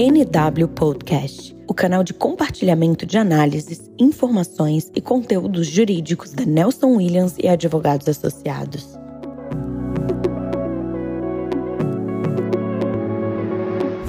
NW Podcast, o canal de compartilhamento de análises, informações e conteúdos jurídicos da Nelson Williams e advogados associados.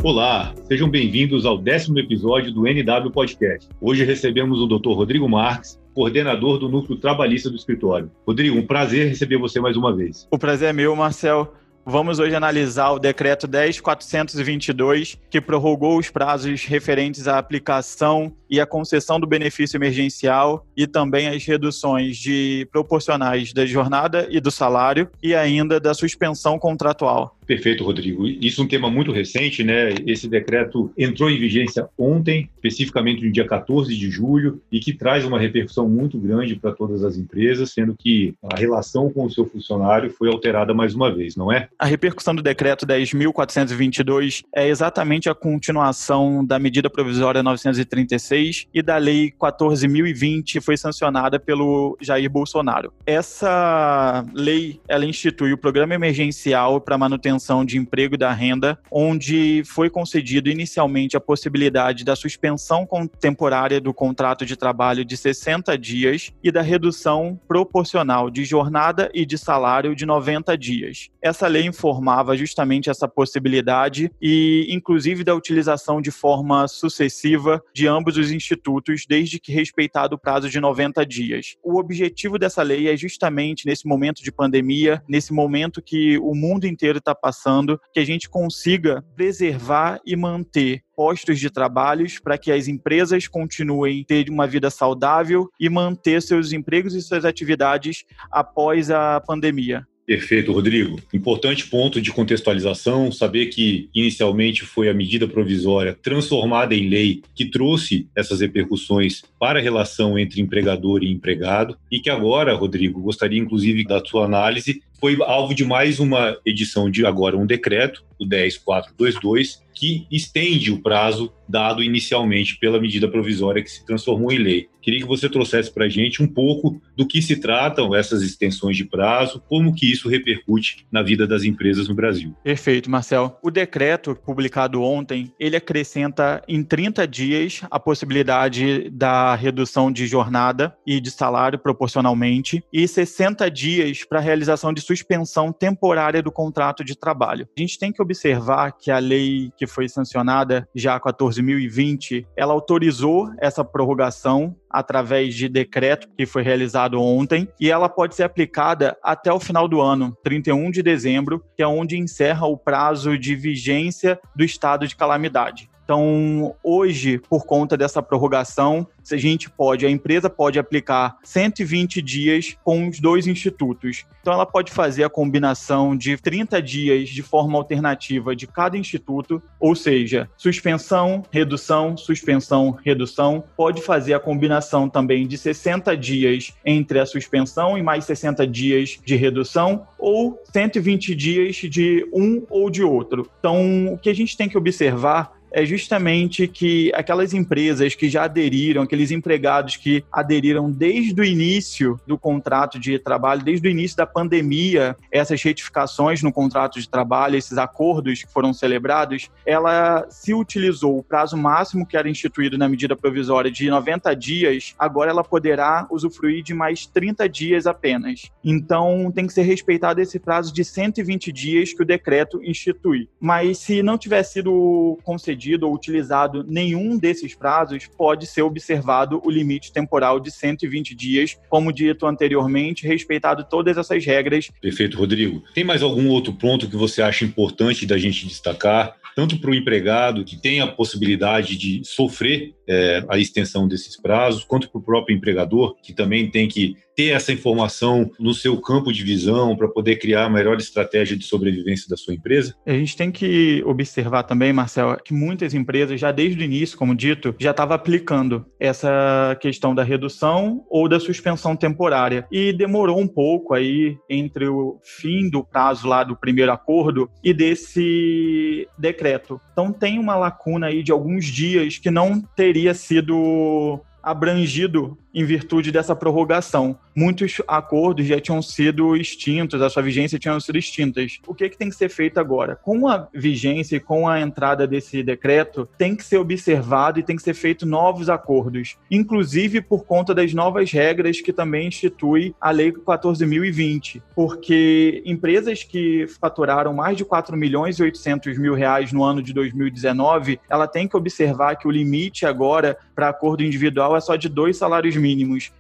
Olá, sejam bem-vindos ao décimo episódio do NW Podcast. Hoje recebemos o Dr. Rodrigo Marques, coordenador do Núcleo Trabalhista do escritório. Rodrigo, um prazer receber você mais uma vez. O prazer é meu, Marcel. Vamos hoje analisar o decreto 10422, que prorrogou os prazos referentes à aplicação e à concessão do benefício emergencial e também as reduções de proporcionais da jornada e do salário e ainda da suspensão contratual. Perfeito, Rodrigo. Isso é um tema muito recente, né? Esse decreto entrou em vigência ontem, especificamente no dia 14 de julho, e que traz uma repercussão muito grande para todas as empresas, sendo que a relação com o seu funcionário foi alterada mais uma vez, não é? A repercussão do decreto 10.422 é exatamente a continuação da medida provisória 936 e da lei 14.020, que foi sancionada pelo Jair Bolsonaro. Essa lei, ela institui o programa emergencial para manutenção de emprego e da renda, onde foi concedido inicialmente a possibilidade da suspensão temporária do contrato de trabalho de 60 dias e da redução proporcional de jornada e de salário de 90 dias. Essa lei informava justamente essa possibilidade e, inclusive, da utilização de forma sucessiva de ambos os institutos, desde que respeitado o prazo de 90 dias. O objetivo dessa lei é justamente nesse momento de pandemia, nesse momento que o mundo inteiro está passando passando, que a gente consiga preservar e manter postos de trabalhos para que as empresas continuem ter uma vida saudável e manter seus empregos e suas atividades após a pandemia. Perfeito, Rodrigo. Importante ponto de contextualização, saber que inicialmente foi a medida provisória transformada em lei que trouxe essas repercussões para a relação entre empregador e empregado e que agora, Rodrigo, gostaria inclusive da sua análise, foi alvo de mais uma edição de agora um decreto, o 10422, que estende o prazo dado inicialmente pela medida provisória que se transformou em lei. Queria que você trouxesse para a gente um pouco do que se tratam essas extensões de prazo, como que isso repercute na vida das empresas no Brasil. Perfeito, Marcel. O decreto publicado ontem, ele acrescenta em 30 dias a possibilidade da redução de jornada e de salário proporcionalmente e 60 dias para a realização de suspensão temporária do contrato de trabalho. A gente tem que observar que a lei que foi sancionada já 14.020, ela autorizou essa prorrogação através de decreto que foi realizado ontem e ela pode ser aplicada até o final do ano, 31 de dezembro, que é onde encerra o prazo de vigência do estado de calamidade. Então, hoje, por conta dessa prorrogação, a gente pode, a empresa pode aplicar 120 dias com os dois institutos. Então, ela pode fazer a combinação de 30 dias de forma alternativa de cada instituto, ou seja, suspensão, redução, suspensão, redução. Pode fazer a combinação também de 60 dias entre a suspensão e mais 60 dias de redução, ou 120 dias de um ou de outro. Então, o que a gente tem que observar é justamente que aquelas empresas que já aderiram, aqueles empregados que aderiram desde o início do contrato de trabalho, desde o início da pandemia, essas retificações no contrato de trabalho, esses acordos que foram celebrados, ela se utilizou o prazo máximo que era instituído na medida provisória de 90 dias, agora ela poderá usufruir de mais 30 dias apenas. Então, tem que ser respeitado esse prazo de 120 dias que o decreto institui. Mas se não tiver sido concedido ou utilizado nenhum desses prazos, pode ser observado o limite temporal de 120 dias, como dito anteriormente, respeitado todas essas regras. Perfeito, Rodrigo. Tem mais algum outro ponto que você acha importante da gente destacar? tanto para o empregado, que tem a possibilidade de sofrer é, a extensão desses prazos, quanto para o próprio empregador, que também tem que ter essa informação no seu campo de visão para poder criar a melhor estratégia de sobrevivência da sua empresa? A gente tem que observar também, Marcel, que muitas empresas, já desde o início, como dito, já estavam aplicando essa questão da redução ou da suspensão temporária. E demorou um pouco aí entre o fim do prazo lá do primeiro acordo e desse decreto. Então tem uma lacuna aí de alguns dias que não teria sido abrangido em virtude dessa prorrogação. Muitos acordos já tinham sido extintos, a sua vigência tinha sido extintas. O que, é que tem que ser feito agora? Com a vigência e com a entrada desse decreto, tem que ser observado e tem que ser feito novos acordos, inclusive por conta das novas regras que também institui a Lei 14.020, porque empresas que faturaram mais de 4 milhões e 800 mil reais no ano de 2019, ela tem que observar que o limite agora para acordo individual é só de dois salários mínimos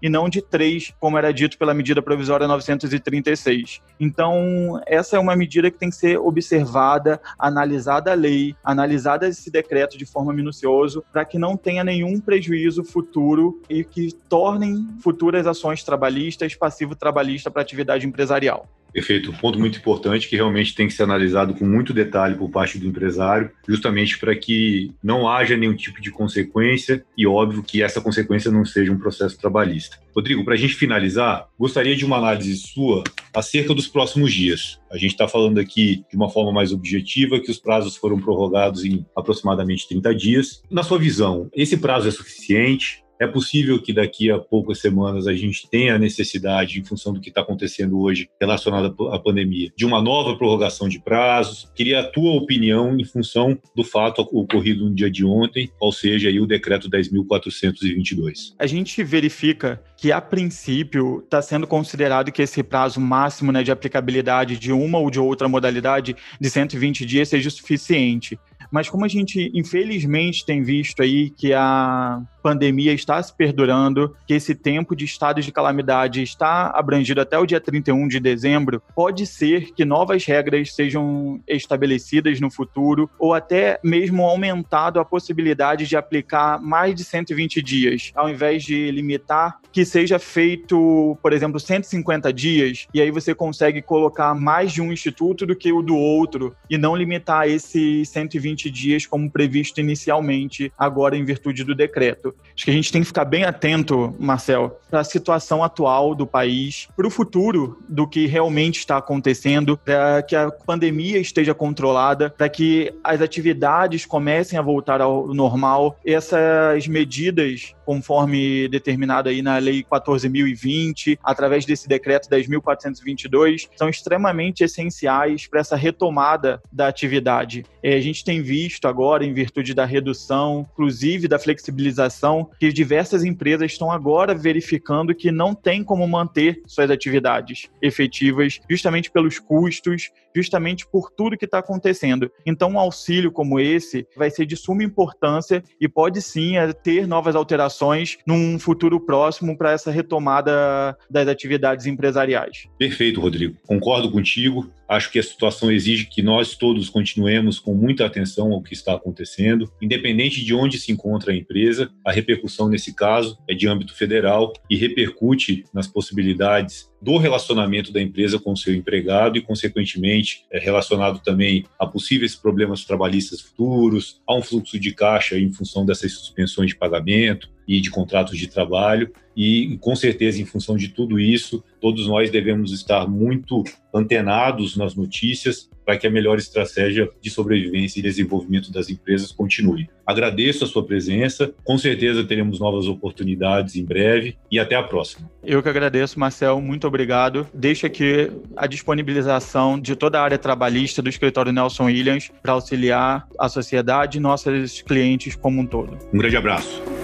e não de três, como era dito pela medida provisória 936. Então, essa é uma medida que tem que ser observada, analisada a lei, analisada esse decreto de forma minuciosa, para que não tenha nenhum prejuízo futuro e que tornem futuras ações trabalhistas passivo trabalhista para atividade empresarial. Perfeito, um ponto muito importante que realmente tem que ser analisado com muito detalhe por parte do empresário, justamente para que não haja nenhum tipo de consequência e óbvio que essa consequência não seja um processo trabalhista. Rodrigo, para a gente finalizar, gostaria de uma análise sua acerca dos próximos dias. A gente está falando aqui de uma forma mais objetiva que os prazos foram prorrogados em aproximadamente 30 dias. Na sua visão, esse prazo é suficiente? É possível que daqui a poucas semanas a gente tenha a necessidade, em função do que está acontecendo hoje relacionado à pandemia, de uma nova prorrogação de prazos. Queria a tua opinião em função do fato ocorrido no dia de ontem, ou seja, aí o decreto 10.422. A gente verifica que, a princípio, está sendo considerado que esse prazo máximo né, de aplicabilidade de uma ou de outra modalidade de 120 dias seja suficiente. Mas como a gente, infelizmente, tem visto aí que a pandemia está se perdurando, que esse tempo de estado de calamidade está abrangido até o dia 31 de dezembro, pode ser que novas regras sejam estabelecidas no futuro ou até mesmo aumentado a possibilidade de aplicar mais de 120 dias, ao invés de limitar que seja feito, por exemplo, 150 dias, e aí você consegue colocar mais de um instituto do que o do outro e não limitar esses 120 dias como previsto inicialmente, agora em virtude do decreto. Acho que a gente tem que ficar bem atento, Marcel, para a situação atual do país, para o futuro do que realmente está acontecendo, para que a pandemia esteja controlada, para que as atividades comecem a voltar ao normal. Essas medidas, conforme determinado aí na Lei 14.020, através desse decreto 10.422, são extremamente essenciais para essa retomada da atividade. É, a gente tem visto agora, em virtude da redução, inclusive da flexibilização que diversas empresas estão agora verificando que não tem como manter suas atividades efetivas, justamente pelos custos, justamente por tudo que está acontecendo. Então, um auxílio como esse vai ser de suma importância e pode sim é, ter novas alterações num futuro próximo para essa retomada das atividades empresariais. Perfeito, Rodrigo. Concordo contigo. Acho que a situação exige que nós todos continuemos com muita atenção ao que está acontecendo, independente de onde se encontra a empresa. A repercussão nesse caso é de âmbito federal e repercute nas possibilidades do relacionamento da empresa com o seu empregado e, consequentemente, é relacionado também a possíveis problemas trabalhistas futuros, a um fluxo de caixa em função dessas suspensões de pagamento e de contratos de trabalho. E, com certeza, em função de tudo isso, todos nós devemos estar muito antenados nas notícias para que a melhor estratégia de sobrevivência e desenvolvimento das empresas continue. Agradeço a sua presença, com certeza teremos novas oportunidades em breve e até a próxima. Eu que agradeço, Marcel, muito obrigado. Deixo aqui a disponibilização de toda a área trabalhista do escritório Nelson Williams para auxiliar a sociedade e nossos clientes como um todo. Um grande abraço.